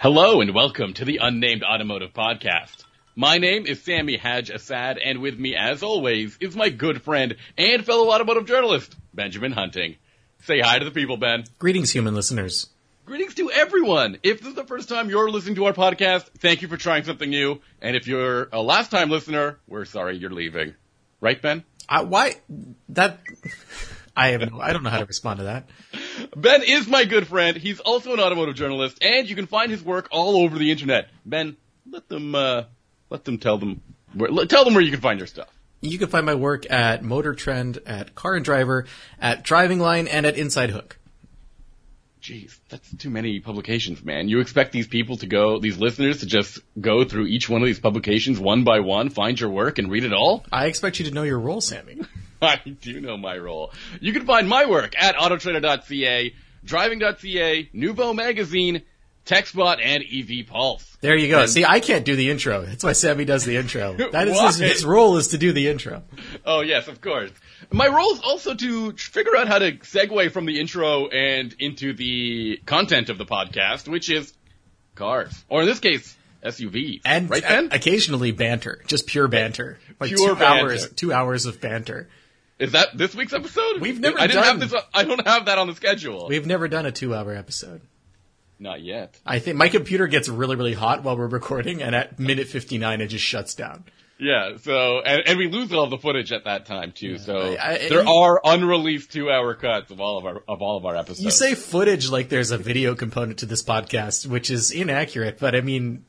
Hello and welcome to the Unnamed Automotive Podcast. My name is Sammy Haj Assad, and with me, as always, is my good friend and fellow automotive journalist, Benjamin Hunting. Say hi to the people, Ben. Greetings, human listeners. Greetings to everyone. If this is the first time you're listening to our podcast, thank you for trying something new. And if you're a last time listener, we're sorry you're leaving. Right, Ben? I, why that? I have no, I don't know how to respond to that. Ben is my good friend. He's also an automotive journalist, and you can find his work all over the internet. Ben, let them uh, let them tell them where, tell them where you can find your stuff. You can find my work at Motor Trend, at Car and Driver, at Driving Line, and at Inside Hook. Jeez, that's too many publications, man. You expect these people to go, these listeners to just go through each one of these publications one by one, find your work, and read it all? I expect you to know your role, Sammy. I do know my role. You can find my work at autotrader.ca, driving.ca, Nuvo Magazine, TechSpot, and EV Pulse. There you go. And- See, I can't do the intro. That's why Sammy does the intro. That is his, his role is to do the intro. Oh yes, of course. My role is also to figure out how to segue from the intro and into the content of the podcast, which is cars, or in this case, SUVs. And right, Ben? occasionally banter, just pure banter, like Pure two banter. hours, two hours of banter. Is that this week's episode? We've never I didn't done- have this. I don't have that on the schedule. We've never done a two-hour episode. Not yet. I think my computer gets really, really hot while we're recording, and at minute fifty-nine, it just shuts down. Yeah. So and, and we lose all the footage at that time too. So I- I- there you- are unreleased two-hour cuts of all of our of all of our episodes. You say footage like there's a video component to this podcast, which is inaccurate. But I mean,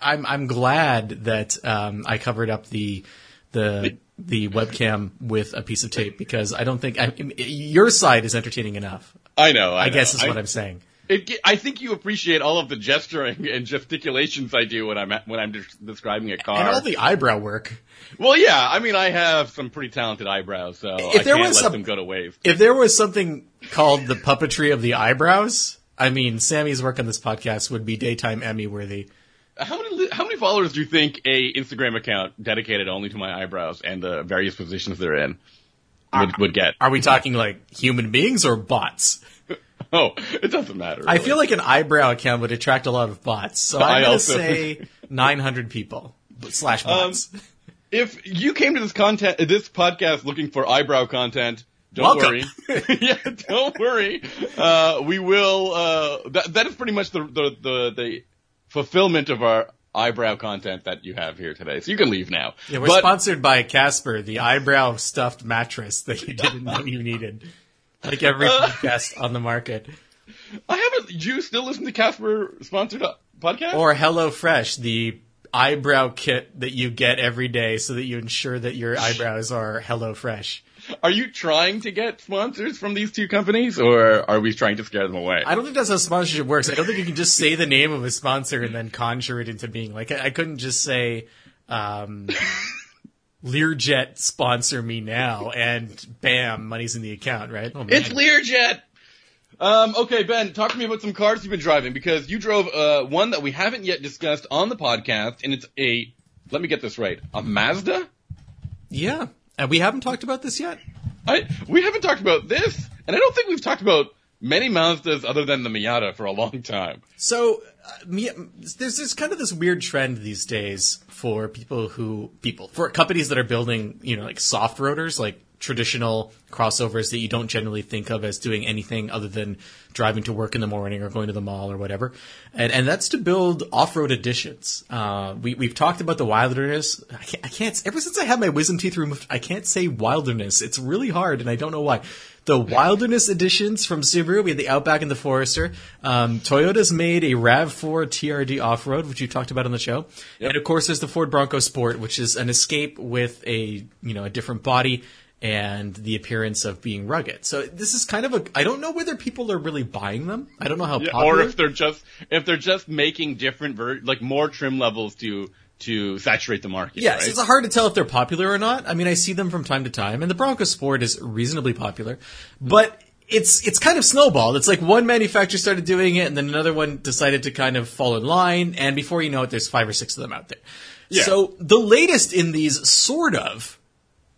I'm I'm glad that um, I covered up the the the webcam with a piece of tape because I don't think I, your side is entertaining enough. I know. I, I guess know. is what I'm saying. It, I think you appreciate all of the gesturing and gesticulations I do when I'm when I'm des- describing a car. And all the eyebrow work. well, yeah, I mean, I have some pretty talented eyebrows, so If I there can't was let some- them go to waste. If there was something called the puppetry of the eyebrows, I mean, Sammy's work on this podcast would be daytime Emmy worthy. How many how many followers do you think a Instagram account dedicated only to my eyebrows and the various positions they're in would, would get? Are we talking like human beings or bots? Oh, it doesn't matter. I feel like an eyebrow account would attract a lot of bots. So I'm I going to also- say 900 people slash bots. if you came to this content, this podcast looking for eyebrow content, don't Welcome. worry. yeah, don't worry. Uh, we will. Uh, that that is pretty much the, the the the fulfillment of our eyebrow content that you have here today. So you can leave now. yeah, we're but sponsored by Casper, the eyebrow stuffed mattress that you didn't know you needed. Like every Uh. podcast on the market. I haven't. Do you still listen to Casper sponsored uh, podcast? Or Hello Fresh, the eyebrow kit that you get every day so that you ensure that your eyebrows are Hello Fresh. Are you trying to get sponsors from these two companies, or are we trying to scare them away? I don't think that's how sponsorship works. I don't think you can just say the name of a sponsor and then conjure it into being like I, I couldn't just say um, Learjet sponsor me now and bam, money's in the account, right? Oh. It's Learjet. Um, okay, Ben, talk to me about some cars you've been driving because you drove uh, one that we haven't yet discussed on the podcast, and it's a. Let me get this right. A Mazda. yeah. And we haven't talked about this yet. I we haven't talked about this, and I don't think we've talked about many Mazdas other than the Miata for a long time. So uh, there's this kind of this weird trend these days for people who people for companies that are building you know like soft roaders like traditional crossovers that you don't generally think of as doing anything other than driving to work in the morning or going to the mall or whatever and and that's to build off-road editions uh, we, we've talked about the wilderness I can't, I can't ever since i had my wisdom teeth removed i can't say wilderness it's really hard and i don't know why the Wilderness editions from Subaru. We had the Outback and the Forester. Um, Toyota's made a RAV4 TRD off-road, which you talked about on the show. And of course, there's the Ford Bronco Sport, which is an escape with a you know a different body and the appearance of being rugged. So this is kind of a. I don't know whether people are really buying them. I don't know how Yeah, popular. or if they're just if they're just making different ver- like more trim levels to to saturate the market. Yes, right? it's hard to tell if they're popular or not. I mean, I see them from time to time, and the Bronco Sport is reasonably popular, but it's it's kind of snowballed. It's like one manufacturer started doing it, and then another one decided to kind of fall in line, and before you know it, there's five or six of them out there. Yeah. So the latest in these, sort of,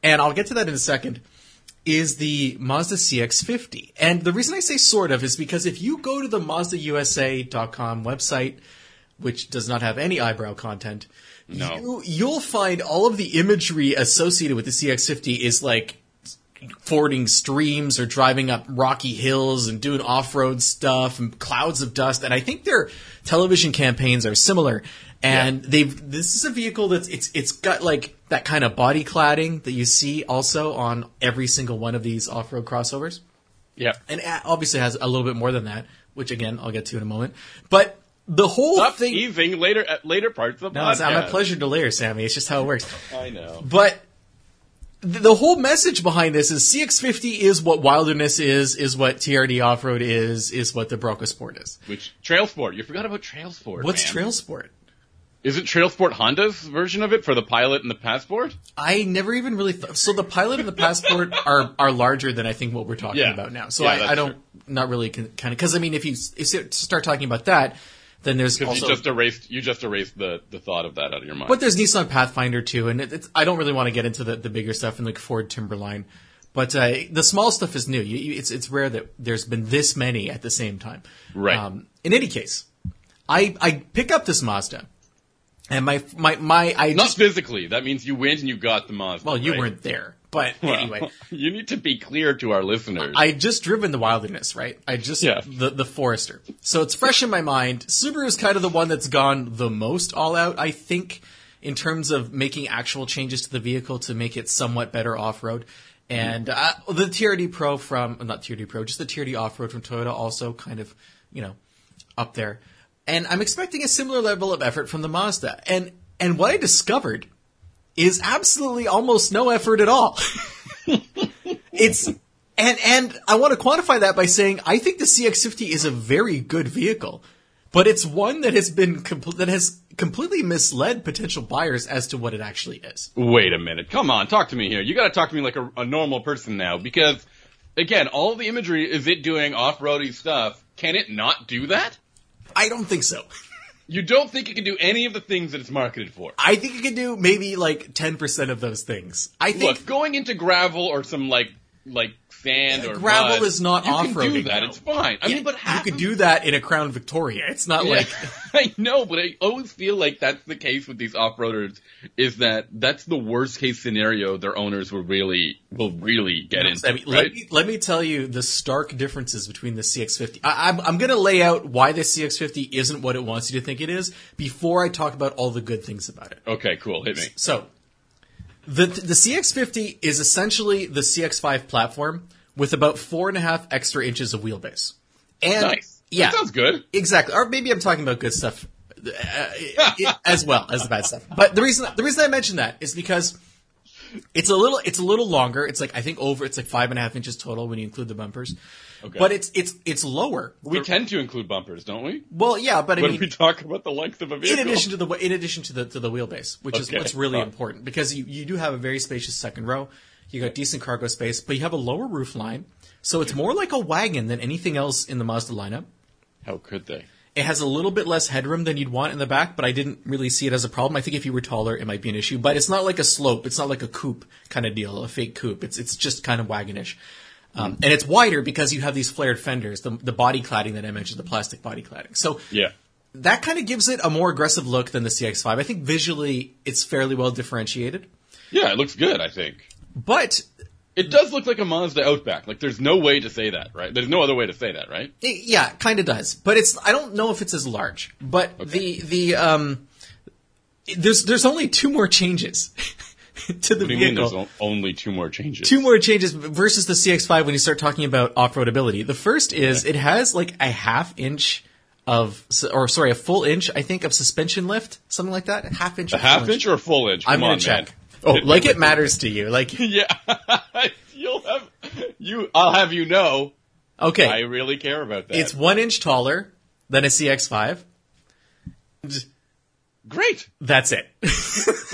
and I'll get to that in a second, is the Mazda CX-50. And the reason I say sort of is because if you go to the MazdaUSA.com website, which does not have any eyebrow content, No. you, you'll find all of the imagery associated with the CX-50 is like fording streams or driving up rocky hills and doing off-road stuff and clouds of dust. And I think their television campaigns are similar. And they've this is a vehicle that's it's it's got like that kind of body cladding that you see also on every single one of these off-road crossovers. Yeah. And it obviously has a little bit more than that, which again I'll get to in a moment. But the whole Stop thing teasing later at later parts of the no, it's podcast. not my pleasure to layer, Sammy. It's just how it works. I know. But the whole message behind this is CX50 is what Wilderness is, is what TRD Off-Road is, is what the Bronco Sport is. Which Trail Sport? You forgot about Trail Sport. What's man. Trail Sport? Is it Trail Sport Honda's version of it for the Pilot and the Passport? I never even really thought. So the Pilot and the Passport are are larger than I think what we're talking Yeah. about now. So Yeah, I, I don't not really kind of because I mean if you if you start talking about that, then there's Because also you just erased you just erased the, the thought of that out of your mind. But there's Nissan Pathfinder too, and it, it's, I don't really want to get into the, the bigger stuff and like Ford Timberline. But uh, the small stuff is new. You, you, it's it's rare that there's been this many at the same time. Right. Um, in any case, I I pick up this Mazda, and my my my I Not just physically. That means you went and you got the Mazda. well you right? weren't there, but Well, anyway. you need to be clear to our listeners. I just driven the Wilderness, right? I just Yeah. the the Forester. So it's fresh in my mind. Subaru is kind of the one that's gone the most all out, I think, in terms of making actual changes to the vehicle to make it somewhat better off road. And uh, the TRD Pro from not TRD Pro, just the TRD Off Road from Toyota, also kind of you know up there. And I'm expecting a similar level of effort from the Mazda. And and what I discovered is absolutely almost no effort at all. it's and and I want to quantify that by saying I think the CX50 is a very good vehicle, but it's one that has been compl- that has completely misled potential buyers as to what it actually is. Wait a minute. Come on, talk to me here. You got to talk to me like a, a normal person now, because again, all the imagery is it doing off-roady stuff. Can it not do that? I don't think so. You don't think it can do any of the things that it's marketed for? I think it can do maybe like ten percent of those things. I think Look, going into gravel or some like like sand or gravel mud, is not you can do off-roading, that. It's fine. I Yeah, mean, but you could of- do that in a Crown Victoria. It's not Yeah, like I know, but I always feel like that's the case with these off-roaders. Is that that's the worst case scenario their owners will really will really get into. I mean, right? let, me, let me tell you the stark differences between the CX50. I, I'm, I'm going to lay out why the CX50 isn't what it wants you to think it is before I talk about all the good things about it. okay, cool. Hit me. So, the the CX50 is essentially the CX5 platform with about four and a half extra inches of wheelbase. And Nice. yeah, That sounds good. Exactly. Or maybe I'm talking about good stuff uh, i- as well as the bad stuff. But the reason the reason I mention that is because it's a little it's a little longer. It's like I think over it's like five and a half inches total when you include the bumpers. Okay. But it's it's it's lower. We tend to include bumpers, don't we? Well, yeah, but I When mean, we talk about the length of a vehicle. in addition to the in addition to the to the wheelbase, which is what's really fine. important because you you do have a very spacious second row. You got decent cargo space, but you have a lower roof line, so it's more like a wagon than anything else in the Mazda lineup. how could they? It has a little bit less headroom than you'd want in the back, but I didn't really see it as a problem. I think if you were taller, it might be an issue, but it's not like a slope. It's not like a coupe kind of deal, a fake coupe. It's it's just kind of wagonish. Um, and it's wider because you have these flared fenders, the, the body cladding that I mentioned, the plastic body cladding. So Yeah. that kind of gives it a more aggressive look than the CX-5. I think visually it's fairly well differentiated, Yeah, it looks good. I think but it does look like a Mazda Outback. Like there's no way to say that, right? There's no other way to say that, right? it, yeah, kind of does. But it's I don't know if it's as large. But the the um, there's there's only two more changes to the What do you mean? vehicle. There's only two more changes. two more changes versus the CX-5 when you start talking about off-road ability. The first is it has like a half inch of, or sorry, a full inch, I think, of suspension lift, something like that. A half inch. A or half full inch or a full inch? I'm Come gonna on, check. man. Oh, me like it matters to you. Like, Yeah, you'll have you. I'll have you know. okay, I really care about that. it's one inch taller than a CX-5. Great. That's it.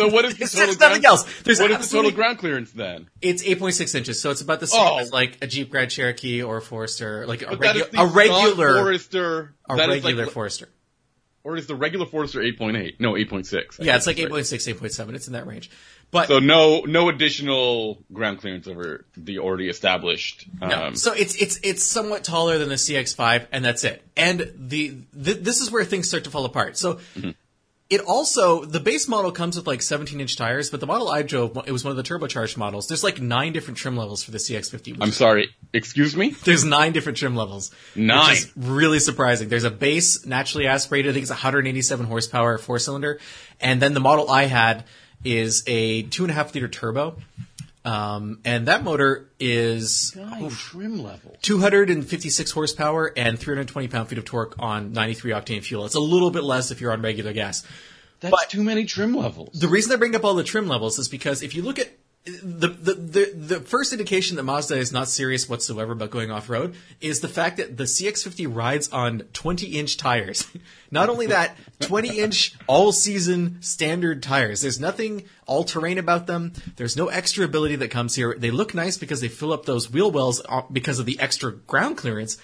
So what is the It's total? nothing ground, else. There's what is the total ground clearance then? It's 8.6 inches, so it's about the same Oh. as like a Jeep Grand Cherokee or a Forester, like a, regu- a regular, Forester. a regular like, Forester. or is the regular Forester 8.8? No, 8.6. Yeah, it's like right? 8.6, 8.7. It's in that range. But So no, no additional ground clearance over the already established. Um, No. So it's it's it's somewhat taller than the CX5, and that's it. And the, th this is where things start to fall apart. So Mm-hmm. It also the base model comes with like 17 inch tires, but the model I drove it was one of the turbocharged models. There's like nine different trim levels for the CX50. I'm sorry. Excuse me. There's nine different trim levels. Nine. Really surprising. There's a base naturally aspirated. I think it's 187 horsepower four cylinder, and then the model I had is a two and a half liter turbo. Um, and that motor is trim level. 256 horsepower and 320 pound feet of torque on 93 octane fuel. It's a little bit less if you're on regular gas. That's But- too many trim levels. The reason I bring up all the trim levels is because if you look at the, the, the, the first indication that Mazda is not serious whatsoever about going off road is the fact that the CX50 rides on 20 inch tires. Not only that, 20 inch all season standard tires. There's nothing all terrain about them. There's no extra ability that comes here. They look nice because they fill up those wheel wells uh, because of the extra ground clearance.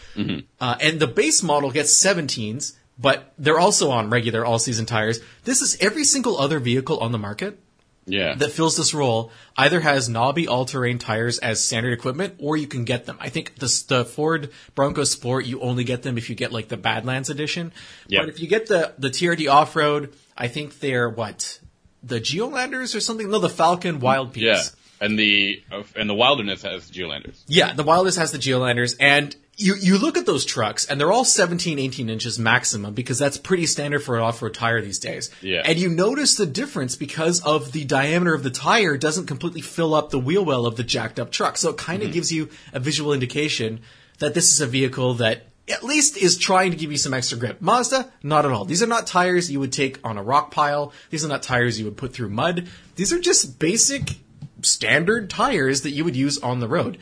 Uh, and the base model gets 17s, but they're also on regular all season tires. This is every single other vehicle on the market yeah. that fills this role either has knobby all-terrain tires as standard equipment, or you can get them. I think the, the Ford Bronco Sport you only get them if you get like the Badlands edition. Yeah. But if you get the the TRD off road, I think they're what the Geolandars or something. No, the Falken Wildpeaks. yeah. And the and the wilderness has Geolandars. Yeah, the Wildest has the Geolandars, and you you look at those trucks, and they're all 17, 18 inches maximum because that's pretty standard for an off-road tire these days. Yeah. And you notice the difference because of the diameter of the tire doesn't completely fill up the wheel well of the jacked up truck. So it kind of gives you a visual indication that this is a vehicle that at least is trying to give you some extra grip. Mazda, not at all. These are not tires you would take on a rock pile. These are not tires you would put through mud. These are just basic standard tires that you would use on the road.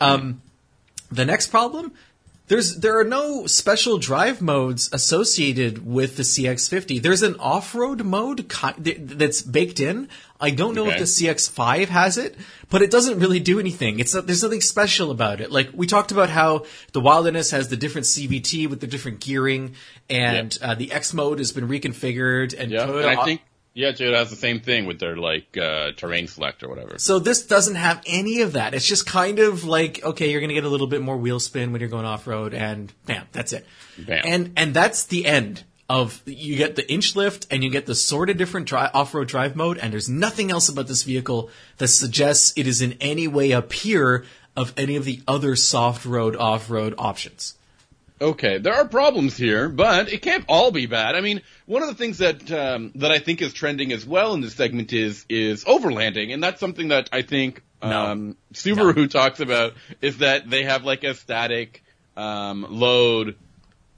Um, the next problem, there's there are no special drive modes associated with the CX50. There's an off-road mode ki- that's baked in. I don't know if the CX5 has it, but it doesn't really do anything. It's not, there's nothing special about it. Like we talked about how the Wilderness has the different CVT with the different gearing, and uh, the X mode has been reconfigured. And. Toyota And I think yeah, Toyota has the same thing with their like uh, terrain select or whatever. So this doesn't have any of that. It's just kind of like, okay, you're going to get a little bit more wheel spin when you're going off road, and bam, that's it. Bam. And and that's the end of you get the inch lift and you get the sort of different dri- off road drive mode, and there's nothing else about this vehicle that suggests it is in any way a peer of any of the other soft road off road options. Okay, there are problems here, but it can't all be bad. I mean, one of the things that um, that I think is trending as well in this segment is is overlanding, and that's something that I think um, Subaru talks about is that they have like a static um, load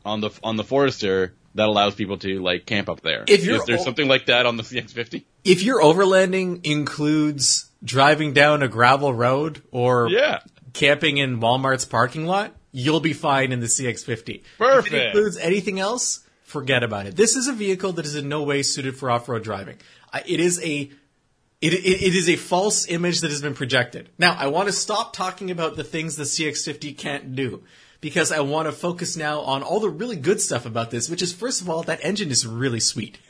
on the on the Forester that allows people to like camp up there. If you're is there o- something like that on the CX50? If your overlanding includes driving down a gravel road or Yeah. camping in Walmart's parking lot, you'll be fine in the CX50. Perfect. If it includes anything else, forget about it. This is a vehicle that is in no way suited for off-road driving. It is a it, it, it is a false image that has been projected. Now, I want to stop talking about the things the CX50 can't do because I want to focus now on all the really good stuff about this, which is first of all, that engine is really sweet.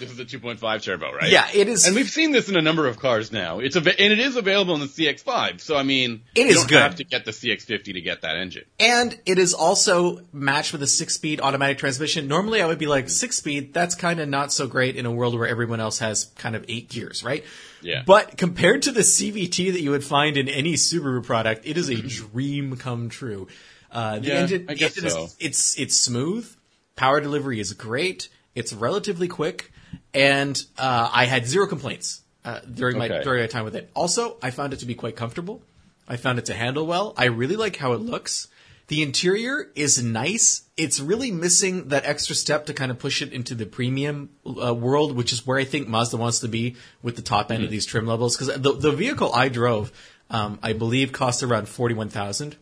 This is a 2.5 turbo, right? yeah, it is. And we've seen this in a number of cars now. It's av- and it is available in the CX5. So I mean, It you is don't good. have to get the CX50 to get that engine. And it is also matched with a six speed automatic transmission. Normally I would be like six speed, that's kind of not so great in a world where everyone else has kind of eight gears, right? Yeah. But compared to the CVT that you would find in any Subaru product, it is a dream come true. Uh, the Yeah, engine, I guess engine so. is, it's, it's smooth. Power delivery is great. It's relatively quick. And, uh, I had zero complaints, uh, during my, Okay. during my time with it. Also, I found it to be quite comfortable. I found it to handle well. I really like how it looks. The interior is nice. It's really missing that extra step to kind of push it into the premium uh, world, which is where I think Mazda wants to be with the top end of these trim levels. Because the, the vehicle I drove, um, I believe, cost around forty one thousand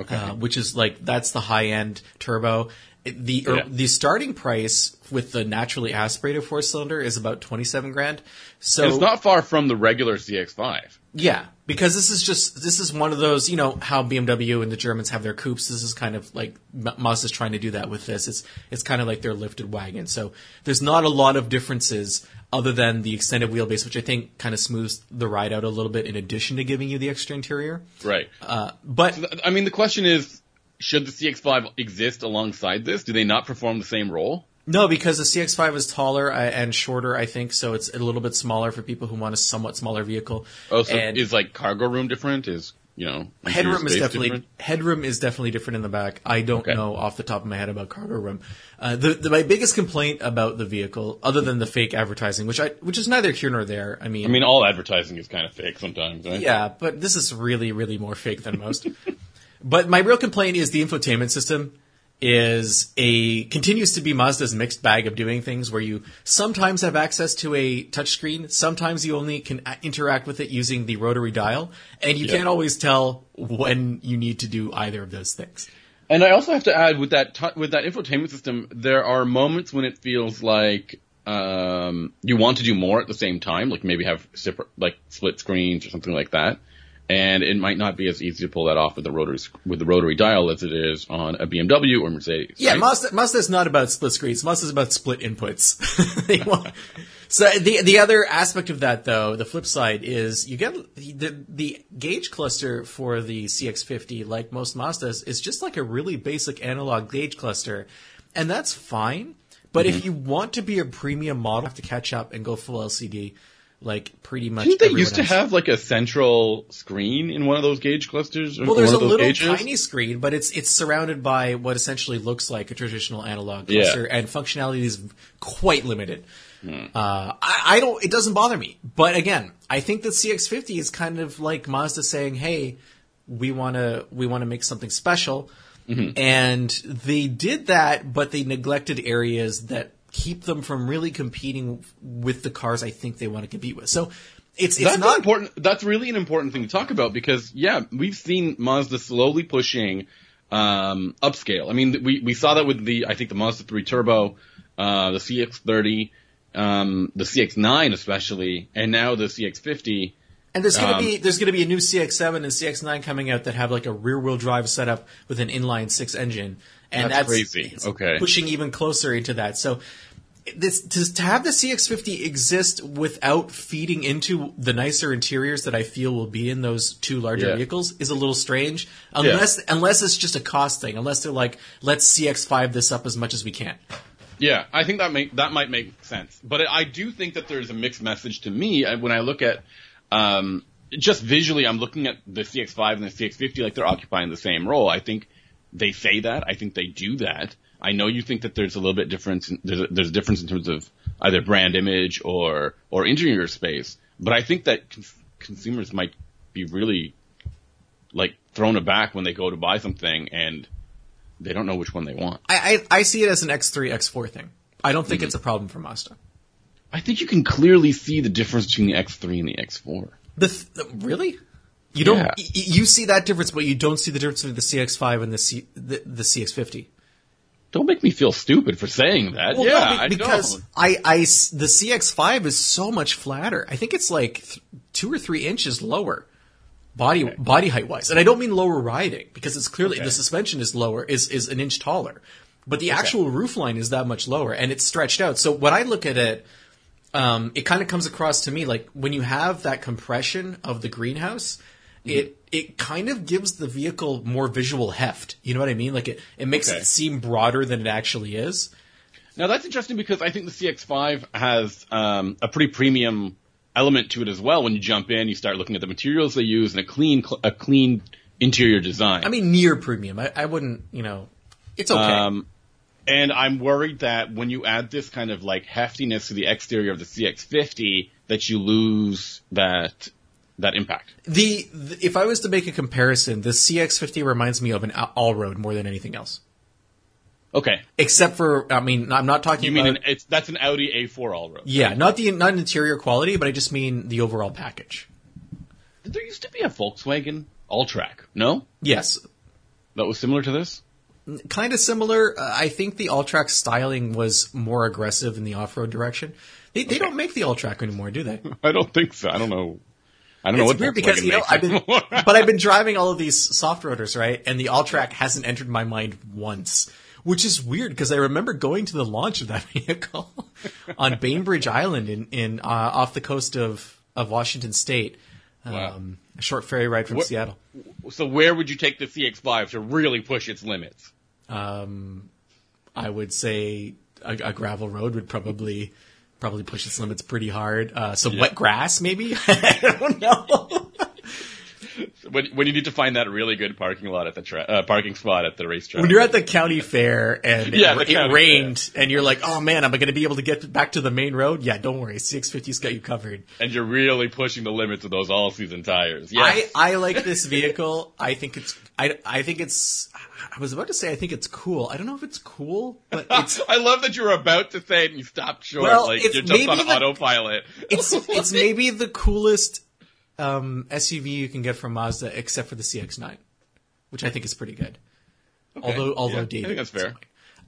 Okay. uh, which is like that's the high end turbo. The er, the starting price with the naturally aspirated four cylinder is about twenty seven grand. So And it's not far from the regular CX5. yeah, because this is just this is one of those you know how BMW and the Germans have their coupes. This is kind of like Ma- Mazda's trying to do that with this. It's it's kind of like their lifted wagon. So there's not a lot of differences other than the extended wheelbase, which I think kind of smooths the ride out a little bit. In addition to giving you the extra interior, Right. uh, but I mean, the question is, should the CX-5 exist alongside this? Do they not perform the same role? No, because the CX5 is taller uh, and shorter, I think, so it's a little bit smaller for people who want a somewhat smaller vehicle. Oh, so and is like cargo room different? Is you know headroom is definitely different? headroom is definitely different in the back. I don't Okay. know off the top of my head about cargo room. Uh, the, the my biggest complaint about the vehicle, other than the fake advertising, which I which is neither here nor there. I mean, I mean, all advertising is kind of fake sometimes, right? yeah, but this is really, really more fake than most. but my real complaint is the infotainment system is a continues to be Mazda's mixed bag of doing things where you sometimes have access to a touchscreen, sometimes you only can interact with it using the rotary dial, and you Yeah. can't always tell when you need to do either of those things. And I also have to add with that tu- with that infotainment system, there are moments when it feels like um, you want to do more at the same time, like maybe have separate, like split screens or something like that. And it might not be as easy to pull that off with the rotary with the rotary dial as it is on a BMW or Mercedes. Yeah, right? Mazda, Mazda's not about split screens. Mazda's about split inputs. So the the other aspect of that, though, the flip side is you get the the gauge cluster for the CX50, like most Mazdas, is just like a really basic analog gauge cluster, and that's fine. But Mm-hmm. if you want to be a premium model, you have to catch up and go full LCD, like pretty much. Didn't they used to else. have like a central screen in one of those gauge clusters? or Well, there's a little gauges? tiny screen, but it's it's surrounded by what essentially looks like a traditional analog Yeah. cluster, and functionality is quite limited. Hmm. Uh, I, I don't. It doesn't bother me, but again, I think that CX50 is kind of like Mazda saying, "Hey, we want to we want to make something special," Mm-hmm. and they did that, but they neglected areas that keep them from really competing with the cars I think they want to compete with. So. It's, it's That's not important. That's really an important thing to talk about because yeah, we've seen Mazda slowly pushing um, upscale. I mean, we we saw that with the I think the Mazda 3 Turbo, uh, the CX-30, um, the CX-9 especially, and now the CX-50. And there's gonna Um, be there's gonna be a new CX7 and CX9 coming out that have like a rear wheel drive setup with an inline six engine, and That's that's, crazy. Okay. pushing even closer into that. So this to, to have the CX50 exist without feeding into the nicer interiors that I feel will be in those two larger Yeah. vehicles is a little strange. Unless unless it's just a cost thing. Unless they're like, let's CX5 this up as much as we can. Yeah, I think that make that might make sense. But I do think that there's a mixed message to me uh, when I look at um, just visually. I'm looking at the CX-5 and the CX-50 like they're occupying the same role. I think they say that. I think they do that. I know you think that there's a little bit difference. In, there's a, there's a difference in terms of either brand image or or interior space. But I think that cons- consumers might be really like thrown aback when they go to buy something and they don't know which one they want. I I, I see it as an X3 X4 thing. I don't think mm-hmm. it's a problem for Mazda. I think you can clearly see the difference between the X3 and the X4. The th- really? You don't. Yeah. y- You see that difference, but you don't see the difference between the CX5 and the C, the, the CX50. Don't make me feel stupid for saying that. Well, yeah, no, be- I because. I, I s- the CX5 is so much flatter. I think it's like th- two or three inches lower, body Okay. body height wise. And I don't mean lower riding because it's clearly Okay. the suspension is lower is is an inch taller, but the actual roof line is that much lower and it's stretched out. So when I look at it, um, it kind of comes across to me like when you have that compression of the greenhouse, Mm-hmm. it it kind of gives the vehicle more visual heft. You know what I mean? Like it, it makes Okay. it seem broader than it actually is. Now that's interesting because I think the CX5 has um, a pretty premium element to it as well. When you jump in, you start looking at the materials they use and a clean, cl- a clean interior design. I mean, near premium. I, I wouldn't, you know, it's okay. Um, and I'm worried that when you add this kind of like heftiness to the exterior of the CX50, that you lose that that impact. the, the if I was to make a comparison, the CX50 reminds me of an all road more than anything else. Okay, Except for, I mean, I'm not talking you mean about. an, it's that's an Audi A4 all road? yeah, not the not interior quality, but I just mean the overall package. Did there used to be a Volkswagen Alltrack? No, Yes, that was similar to this. kind of similar. Uh, I think the Alltrack styling was more aggressive in the off road direction. They, they don't make the Alltrack anymore, do they? I don't think so. I don't know. I don't know It's what weird because you know I've been, but I've been driving all of these soft roaders, right? And the Alltrack hasn't entered my mind once, which is weird because I remember going to the launch of that vehicle on Bainbridge Island in in uh, off the coast of of Washington State. Wow. Um, a short ferry ride from What- Seattle. so where would you take the CX-5 to really push its limits? Um, I would say a, a gravel road would probably probably push its limits pretty hard. Uh, some wet grass, maybe. I don't know. When, when you need to find that really good parking lot at the tra- uh, parking spot at the racetrack. when you're at the county fair and Yeah, it, it rained and you're like, oh man, am I going to be able to get back to the main road? Yeah, don't worry. CX50's got you covered. and you're really pushing the limits of those all-season tires. Yes. I, I like this vehicle. I think it's, I, I think it's, I was about to say I think it's cool. I don't know if it's cool, but it's, I love that you were about to say it and you stopped short. Well, like you're just on the- autopilot. it's, it's maybe the coolest, um, SUV you can get from Mazda except for the CX-9, which I think is pretty good. Although, although Yeah, I David, think that's fair.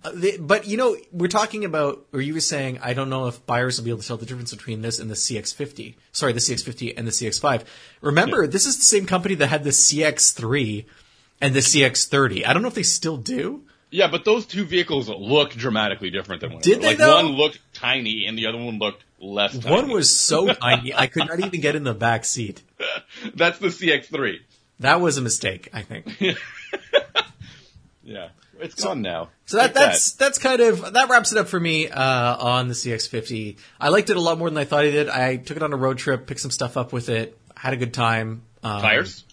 Uh, the, but you know, we're talking about, or you were saying, I don't know if buyers will be able to tell the difference between this and the CX50. Sorry, the CX50 and the CX5. Remember, this is the same company that had the CX3 and the CX30. I don't know if they still do. Yeah, but those two vehicles look dramatically different than one Did they, like though? one looked tiny and the other one looked less tiny. One was so tiny, I could not even get in the back seat. That's the CX3. That was a mistake, I think. Yeah. It's gone now. So that, that's that's kind of that wraps it up for me uh, on the CX50. I liked it a lot more than I thought I did. I took it on a road trip, picked some stuff up with it, had a good time. Um, tires.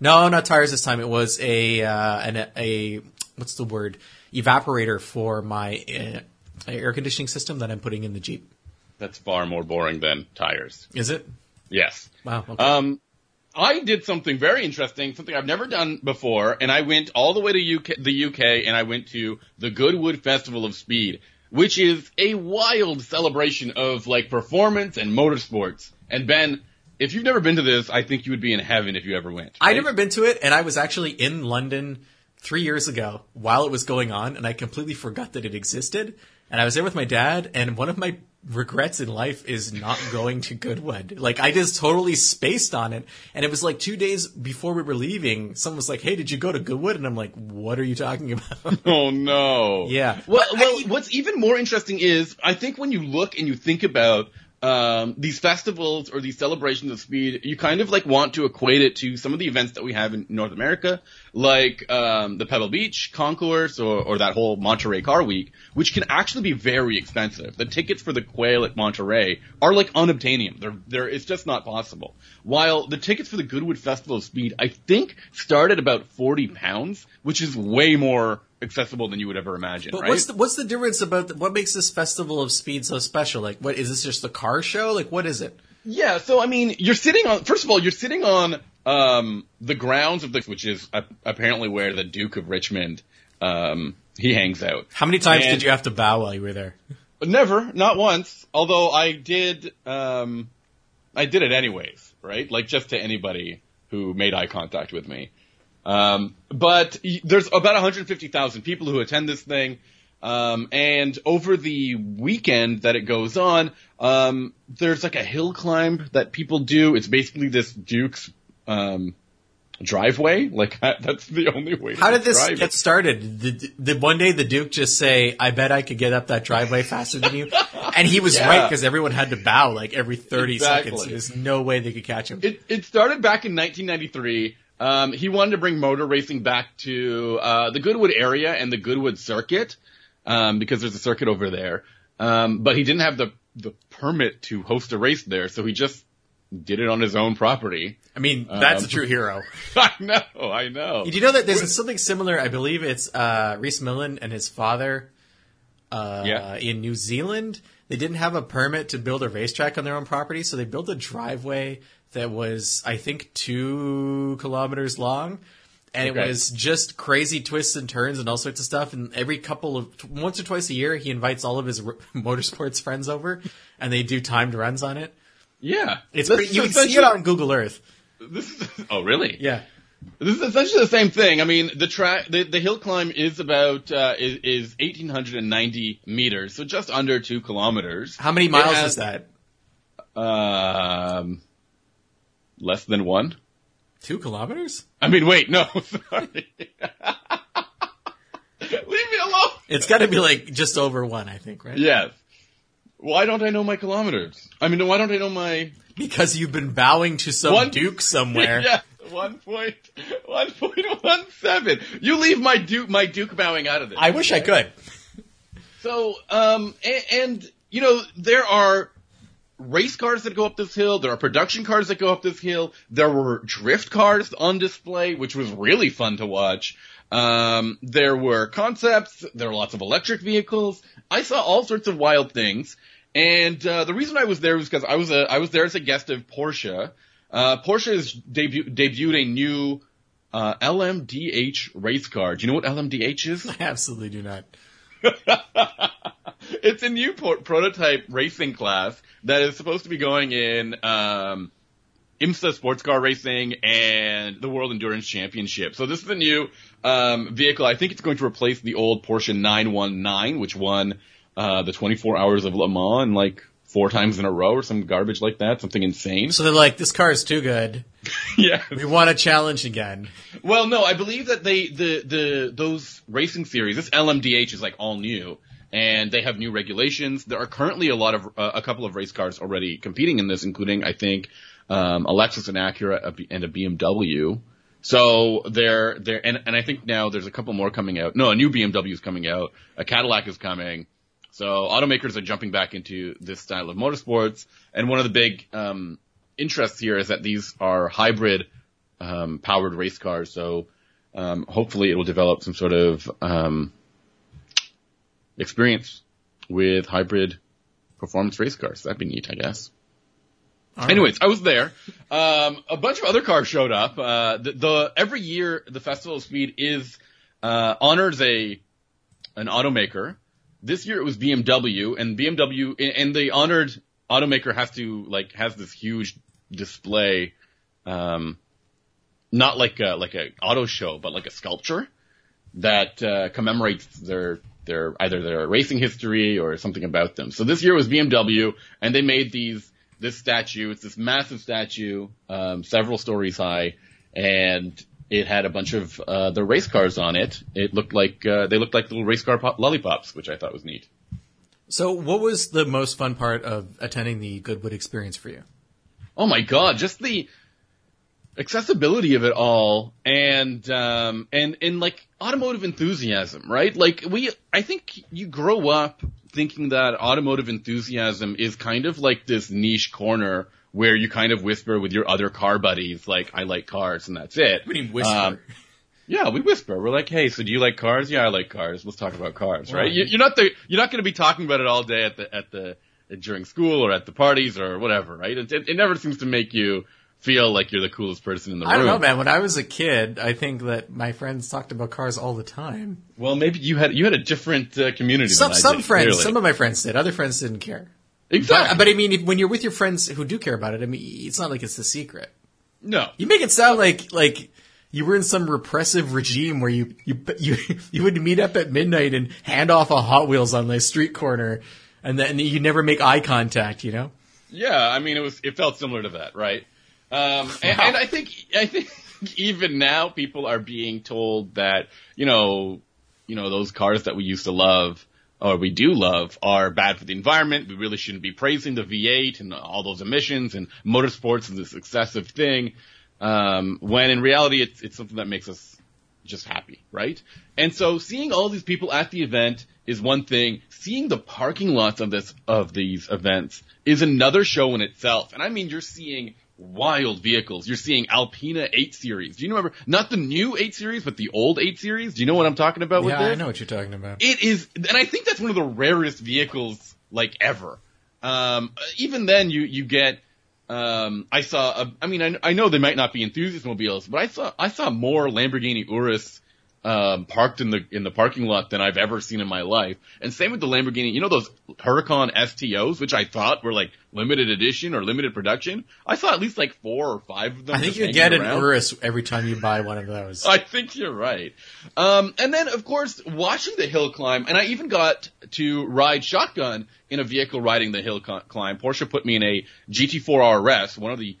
No, not tires this time. It was a uh, an, a what's the word evaporator for my uh, air conditioning system that I'm putting in the Jeep. That's far more boring than tires. Is it? Yes. Wow. Okay. Um, I did something very interesting, something I've never done before, and I went all the way to UK, the UK, and I went to the Goodwood Festival of Speed, which is a wild celebration of like performance and motorsports. And Ben, if you've never been to this, I think you would be in heaven if you ever went. I right? never been to it, and I was actually in London three years ago while it was going on, and I completely forgot that it existed. And I was there with my dad, and one of my regrets in life is not going to Goodwood. Like, I just totally spaced on it. And it was like two days before we were leaving, someone was like, hey, did you go to Goodwood? And I'm like, what are you talking about? Oh no. Yeah. Well, well, I- what's even more interesting is I think when you look and you think about um, these festivals or these celebrations of speed, you kind of like want to equate it to some of the events that we have in North America, like um, the Pebble Beach Concours or, or that whole Monterey Car Week, which can actually be very expensive. The tickets for the Quail at Monterey are like unobtainium. They're, they're, it's just not possible. While the tickets for the Goodwood Festival of Speed, I think, start at about 40 pounds, which is way more accessible than you would ever imagine, But right? what's the, what's the difference about the, what makes this festival of speed so special? Like, what is this just a car show? Like, what is it? Yeah, so I mean, you're sitting on. First of all, you're sitting on um, the grounds of the, which is uh, apparently where the Duke of Richmond um, he hangs out. How many times And- did you have to bow while you were there? Never, not once. Although I did, um, I did it anyways, right? Like just to anybody who made eye contact with me. Um, but there's about 150,000 people who attend this thing. Um, and over the weekend that it goes on, um, there's like a hill climb that people do. It's basically this Duke's, um, driveway. Like that's the only way. How did this get it. started? Did, did one day the Duke just say, "I bet I could get up that driveway faster than you," and he was Yeah. right because everyone had to bow like every thirty Exactly. seconds. There's no way they could catch him. It, it started back in 1993. Um, he wanted to bring motor racing back to uh, the Goodwood area and the Goodwood circuit um, because there's a circuit over there. Um, but he didn't have the the permit to host a race there, so he just did it on his own property. I mean, that's Um, a true hero. I know, I know. Did you know that there's something similar? I believe it's uh, Rhys Millen and his father uh, Yeah. in New Zealand. They didn't have a permit to build a racetrack on their own property, so they built a driveway that was, I think, two kilometers long. And it was just crazy twists and turns and all sorts of stuff. And every couple of, once or twice a year, he invites all of his r- motorsports friends over and they do timed runs on it. yeah, It's pretty, you can see it on Google Earth. This is, oh, really? Yeah. This is essentially the same thing. I mean, the track, the, the hill climb is about uh, is, is 1,890 meters, so just under two kilometers. How many miles has- is that? Um, less than one. Two kilometers? I mean, wait, no, sorry. Leave me alone. It's got to be like just over one, I think, right? Yes. Why don't I know my kilometers? I mean, why don't I know my Because you've been bowing to some One- duke somewhere. yeah, one point one point one seven. You leave my Duke my Duke bowing out of this. I wish I could. So, um, and, and you know, there are race cars that go up this hill. There are production cars that go up this hill. There were drift cars on display, which was really fun to watch. Um, there were concepts. There were lots of electric vehicles. I saw all sorts of wild things. And uh, the reason I was there was because I was a I was there as a guest of Porsche. Uh, Porsche has debu- debuted a new uh, LMDH race car. Do you know what LMDH is? I absolutely do not. it's a new por- prototype racing class that is supposed to be going in um, IMSA sports car racing and the World Endurance Championship. So this is a new um, vehicle. I think it's going to replace the old Porsche 919, which won uh, the 24 Hours of Le Mans like four times in a row or some garbage like that, something insane. So they're like, this car is too good. yeah. We want a challenge again. Well, no, I believe that they the the those racing series, this LMDH is like all new, and they have new regulations. There are currently a lot of uh, a couple of race cars already competing in this, including I think um, a Lexus and Acura and a BMW. So they're and, and I think now there's a couple more coming out. No, a new BMW is coming out. A Cadillac is coming. So automakers are jumping back into this style of motorsports, and one of the big um, interests here is that these are hybrid um, powered race cars. So um, hopefully it will develop some sort of um, experience with hybrid performance race cars. That'd be neat, I guess. Right. Anyways, I was there. Um, a bunch of other cars showed up. Uh, the, the every year the Festival of Speed is uh, honors a an automaker. This year it was BMW, and BMW and the honored automaker has to like has this huge display, um, not like a like a auto show, but like a sculpture that uh, commemorates their their either their racing history or something about them. So this year was BMW, and they made these this statue. It's this massive statue, um, several stories high, and it had a bunch of uh, the race cars on it. It looked like uh, they looked like little race car pop- lollipops, which I thought was neat. So what was the most fun part of attending the Goodwood experience for you? Oh my god, just the accessibility of it all and um and and like automotive enthusiasm, right? Like we I think you grow up thinking that automotive enthusiasm is kind of like this niche corner where you kind of whisper with your other car buddies like I like cars and that's it. we mean whisper? Um, yeah, we whisper. We're like, "Hey, so do you like cars? Yeah, I like cars. Let's talk about cars, right?" Right. You, you're not the you're not going to be talking about it all day at the at the during school or at the parties or whatever, right? It, it, it never seems to make you feel like you're the coolest person in the room. I don't know, man. When I was a kid, I think that my friends talked about cars all the time. Well, maybe you had you had a different uh, community. Some some did, friends, clearly. some of my friends did. Other friends didn't care. exactly. But, but I mean, if, when you're with your friends who do care about it, I mean, it's not like it's a secret. no, You make it sound like like you were in some repressive regime where you you you you would meet up at midnight and hand off a Hot Wheels on the street corner, and then you never make eye contact. You know. Yeah, I mean, it was it felt similar to that, right? Um, and, and I think I think even now people are being told that you know you know those cars that we used to love or we do love are bad for the environment. We really shouldn't be praising the V8 and all those emissions and motorsports is this excessive thing. Um, when in reality it's it's something that makes us just happy, right? And so seeing all these people at the event is one thing. Seeing the parking lots of this of these events is another show in itself. And I mean, you're seeing wild vehicles. You're seeing Alpina 8 Series. Do you remember not the new 8 Series, but the old 8 Series? Do you know what I'm talking about with Yeah, this? I know what you're talking about. It is, and I think that's one of the rarest vehicles like ever. Um, even then, you you get. Um, I saw. A, I mean, I, I know they might not be enthusiast mobiles, but I saw I saw more Lamborghini Urus um, parked in the in the parking lot than I've ever seen in my life. And same with the Lamborghini. You know those Huracan STOs, which I thought were like limited edition or limited production. I saw at least like four or five of them. I think you get an around. Urus every time you buy one of those. I think you're right. Um, and then, of course, watching the hill climb, and I even got to ride shotgun in a vehicle riding the hill climb. Porsche put me in a GT4 RS, one of the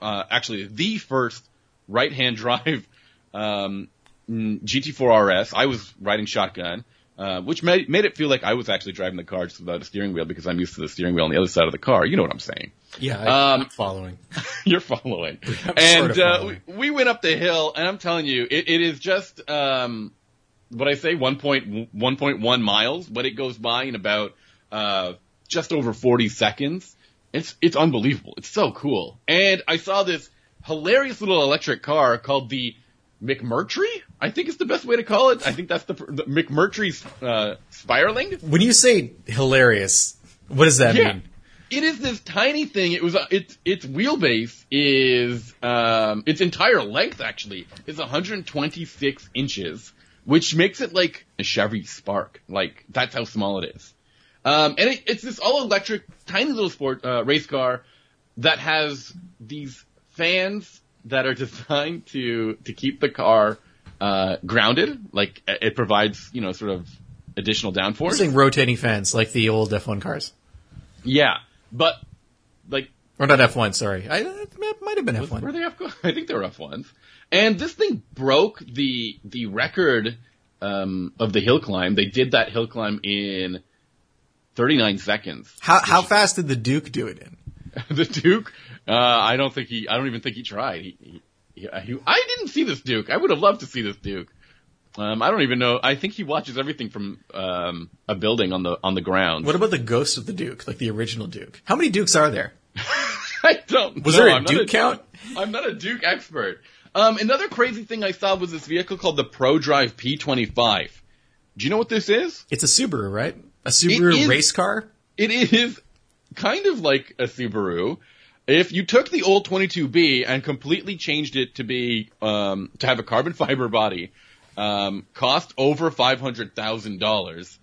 uh, actually the first right-hand drive um, GT4 RS. I was riding shotgun, uh, which made made it feel like I was actually driving the car just without a steering wheel because I'm used to the steering wheel on the other side of the car. You know what I'm saying? Yeah, I, Um, I'm following. You're following. And sort of uh, following. we, we went up the hill, and I'm telling you, it, it is just um, what I say, 1.1 miles, but it goes by in about uh, just over 40 seconds. It's it's unbelievable. It's so cool. And I saw this hilarious little electric car called the McMurtry. I think it's the best way to call it. I think that's the, the McMurtry uh, Spéirling. When you say hilarious, what does that Yeah. mean? It is this tiny thing. It was uh, its its wheelbase is um its entire length actually is 126 inches, which makes it like a Chevy Spark. Like that's how small it is. Um, and it, it's this all electric tiny little sport uh, race car that has these fans that are designed to to keep the car uh, grounded. Like it provides you know sort of additional downforce. saying rotating fans like the old F1 cars. Yeah, but like Or not F1, sorry. I, it might have been F1. Were they F? I think they were F ones. And this thing broke the the record um, of the hill climb. They did that hill climb in 39 seconds. How, how fast did the Duke do it in? the Duke, uh, I don't think he. I don't even think he tried. He, he, he, he- I didn't see this Duke. I would have loved to see this Duke. Um, I don't even know. I think he watches everything from um, a building on the on the ground. What about the ghost of the Duke, like the original Duke? How many Dukes are there? I don't. Was know. there a I'm Duke count? I'm not a Duke expert. Um, another crazy thing I saw was this vehicle called the ProDrive P25. Do you know what this is? It's a Subaru, right? A Subaru is- race car? It is kind of like a Subaru. If you took the old 22B and completely changed it to be um, to have a carbon fiber body, um, cost over five hundred thousand dollars,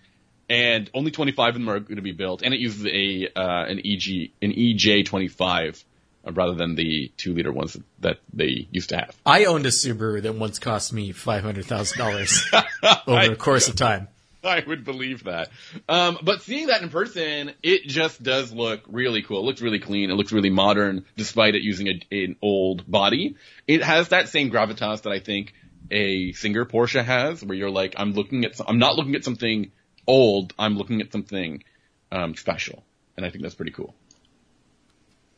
and only 25 of them are going to be built, and it uses a uh, an EG an EJ25 uh, rather than the two liter ones that they used to have. I owned a Subaru that once cost me $500,000 over the course of time. I would believe that. Um, but seeing that in person, it just does look really cool. It looks really clean. It looks really modern, despite it using a, an old body. It has that same gravitas that I think a Singer Porsche has, where you're like, I'm looking at, I'm not looking at something old. I'm looking at something um, special, and I think that's pretty cool.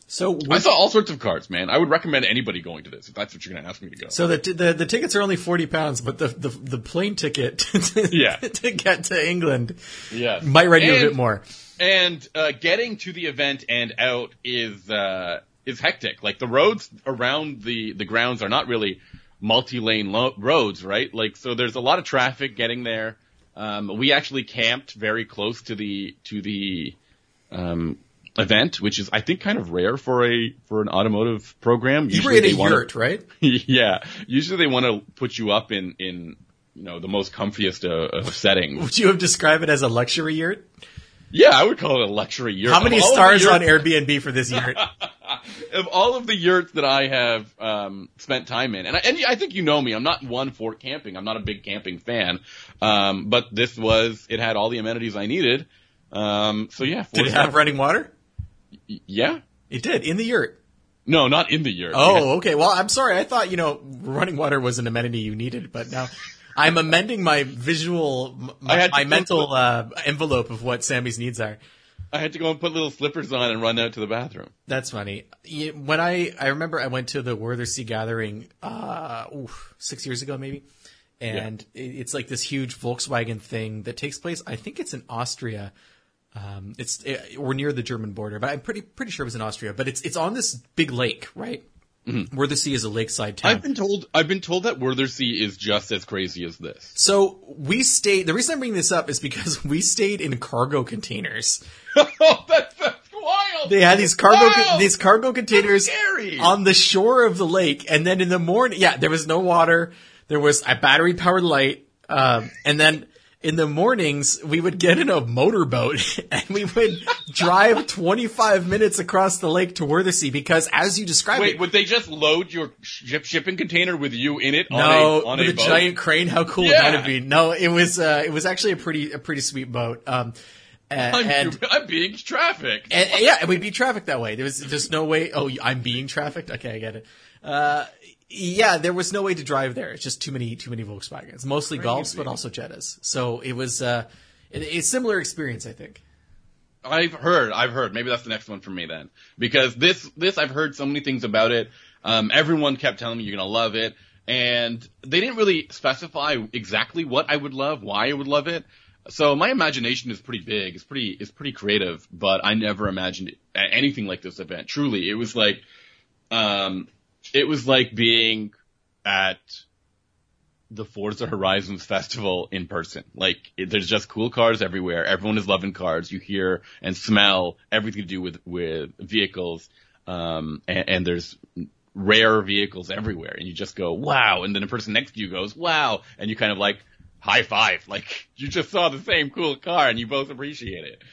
So, I saw all sorts of cards, man. I would recommend anybody going to this if that's what you're going to ask me to go. so the, t- the the tickets are only forty pounds, but the, the the plane ticket to, Yeah. to get to England yeah, might run you a bit more. and uh, getting to the event and out is uh, is hectic. Like the roads around the the grounds are not really multi-lane lo- roads, right? Like so, there's a lot of traffic getting there. Um, we actually camped very close to the to the um, event, which is I think kind of rare for a for an automotive program. You were Usually in a wanna- yurt, right? yeah, usually they want to put you up in in you know the most comfiest uh, of settings. Would you have described it as a luxury yurt? Yeah, I would call it a luxury yurt. How many Of all the stars on Airbnb for this yurt? of all of the yurts that I have um, spent time in, and I, and I think you know me, I'm not one for camping. I'm not a big camping fan, um, but this was it had all the amenities I needed. Um, so yeah, Did it have running water? Yeah? It did in the yurt. No, not in the yurt. Oh, okay. Well, I'm sorry. I thought you know running water was an amenity you needed, but now I'm amending my visual, my, my mental uh, envelope of what Sammy's needs are. I had to go and put little slippers on and run out to the bathroom. That's funny. When I I remember I went to the Wörthersee gathering uh oof, six years ago maybe, and it, it's like this huge Volkswagen thing that takes place. I think it's in Austria. Um, it's it, we're near the German border, but I'm pretty pretty sure it was in Austria. But it's it's on this big lake, right? Wörthersee is a lakeside town. I've been told I've been told that Wörthersee is just as crazy as this. So we stayed. The reason I'm bringing this up is because we stayed in cargo containers. oh, that's, that's wild. They had these cargo these cargo containers on the shore of the lake, and then in the morning, yeah, there was no water. There was a battery powered light, um, and then in the mornings we would get in a motorboat and we would drive 25 minutes across the lake to Wörthersee because, as you described Wait, it, would they just load your ship shipping container with you in it on no, a on with a a giant crane. How cool Yeah. would that have been? No, it was uh, it was actually a pretty a pretty sweet boat. Um, And, I'm, and, I'm being trafficked. and- yeah, and we beat traffic that way. There was just no way. Oh, I'm being trafficked. Okay, I get it. Uh, yeah, there was no way to drive there. It's just too many, too many Volkswagens, mostly Golfs, but also Jettas. So it was uh, a, a similar experience, I think. I've heard, I've heard. Maybe that's the next one for me then, because this, this I've heard so many things about it. Um, everyone kept telling me you're gonna love it, and they didn't really specify exactly what I would love, why I would love it. So my imagination is pretty big, it's pretty, it's pretty creative, but I never imagined anything like this event. Truly, it was like, um, it was like being at the Forza Horizons festival in person. Like, it, there's just cool cars everywhere. Everyone is loving cars. You hear and smell everything to do with, with vehicles. Um, and, and there's rare vehicles everywhere. And you just go, wow. And then the person next to you goes, wow. And you kind of like, high five. Like, you just saw the same cool car and you both appreciate it.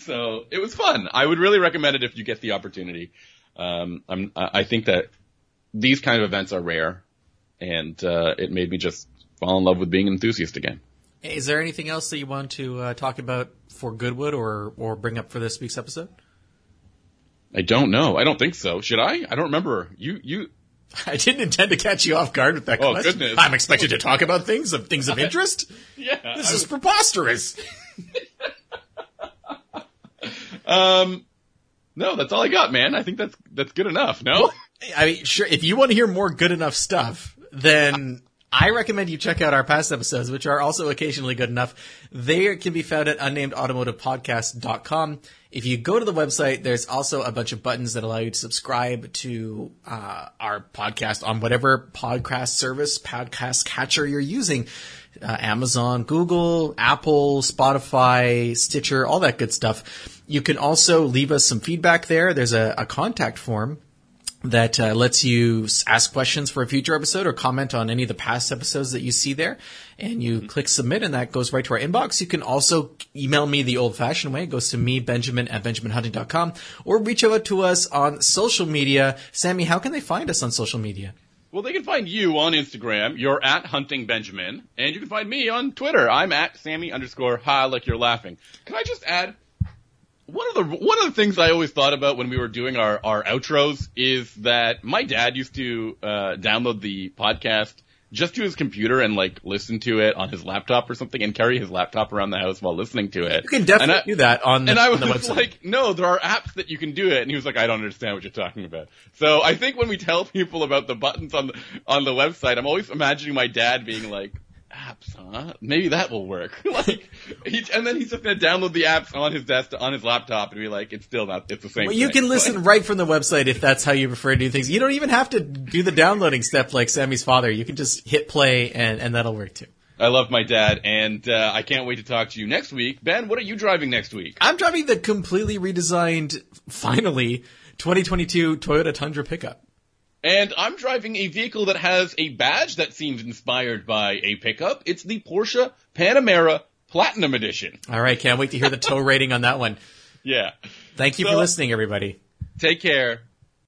So, it was fun. I would really recommend it if you get the opportunity. Um, I'm, I I think that these kind of events are rare and uh, it made me just fall in love with being an enthusiast again. Is there anything else that you want to uh, talk about for Goodwood or or bring up for this week's episode? I don't know. I don't think so. Should I? I don't remember. You you. I didn't intend to catch you off guard with that Oh, question. goodness. I'm expected to talk about things of things of interest. Yeah. This is preposterous. um. No, that's all I got, man. I think that's that's good enough. No. I mean, sure. If you want to hear more good enough stuff, then I recommend you check out our past episodes, which are also occasionally good enough. They can be found at unnamedautomotivepodcast.com. If you go to the website, there's also a bunch of buttons that allow you to subscribe to uh, our podcast on whatever podcast service, podcast catcher you're using. Uh, Amazon, Google, Apple, Spotify, Stitcher, all that good stuff. You can also leave us some feedback there. There's a, a contact form that uh, lets you ask questions for a future episode or comment on any of the past episodes that you see there. And you click submit and that goes right to our inbox. You can also email me the old fashioned way. It goes to me, Benjamin at benjaminhunting.com or reach out to us on social media. Sammy, how can they find us on social media? Well, they can find you on Instagram. You're at Hunting Benjamin, and you can find me on Twitter. I'm at Sammy underscore Ha like you're laughing. Can I just add one of the one of the things I always thought about when we were doing our our outros is that my dad used to uh, download the podcast just to his computer and like listen to it on his laptop or something, and carry his laptop around the house while listening to it. You can definitely I- do that on the, and I was website. like, no, there are apps that you can do it. And he was like, I don't understand what you're talking about. So I think when we tell people about the buttons on the, on the website, I'm always imagining my dad being like, apps, huh? Maybe that will work. like, he, and then he's just gonna download the apps on his desk, on his laptop and be like, it's still not, it's the same Well, you thing. can listen right from the website if that's how you prefer to do things. You don't even have to do the downloading step like Sammy's father. You can just hit play and, and that'll work too. I love my dad and, uh, I can't wait to talk to you next week. Ben, what are you driving next week? I'm driving the completely redesigned, finally, 2022 Toyota Tundra pickup. And I'm driving a vehicle that has a badge that seems inspired by a pickup. It's the Porsche Panamera Platinum Edition. All right, can't wait to hear the tow rating on that one. Yeah. Thank you So- for listening, everybody. Take care.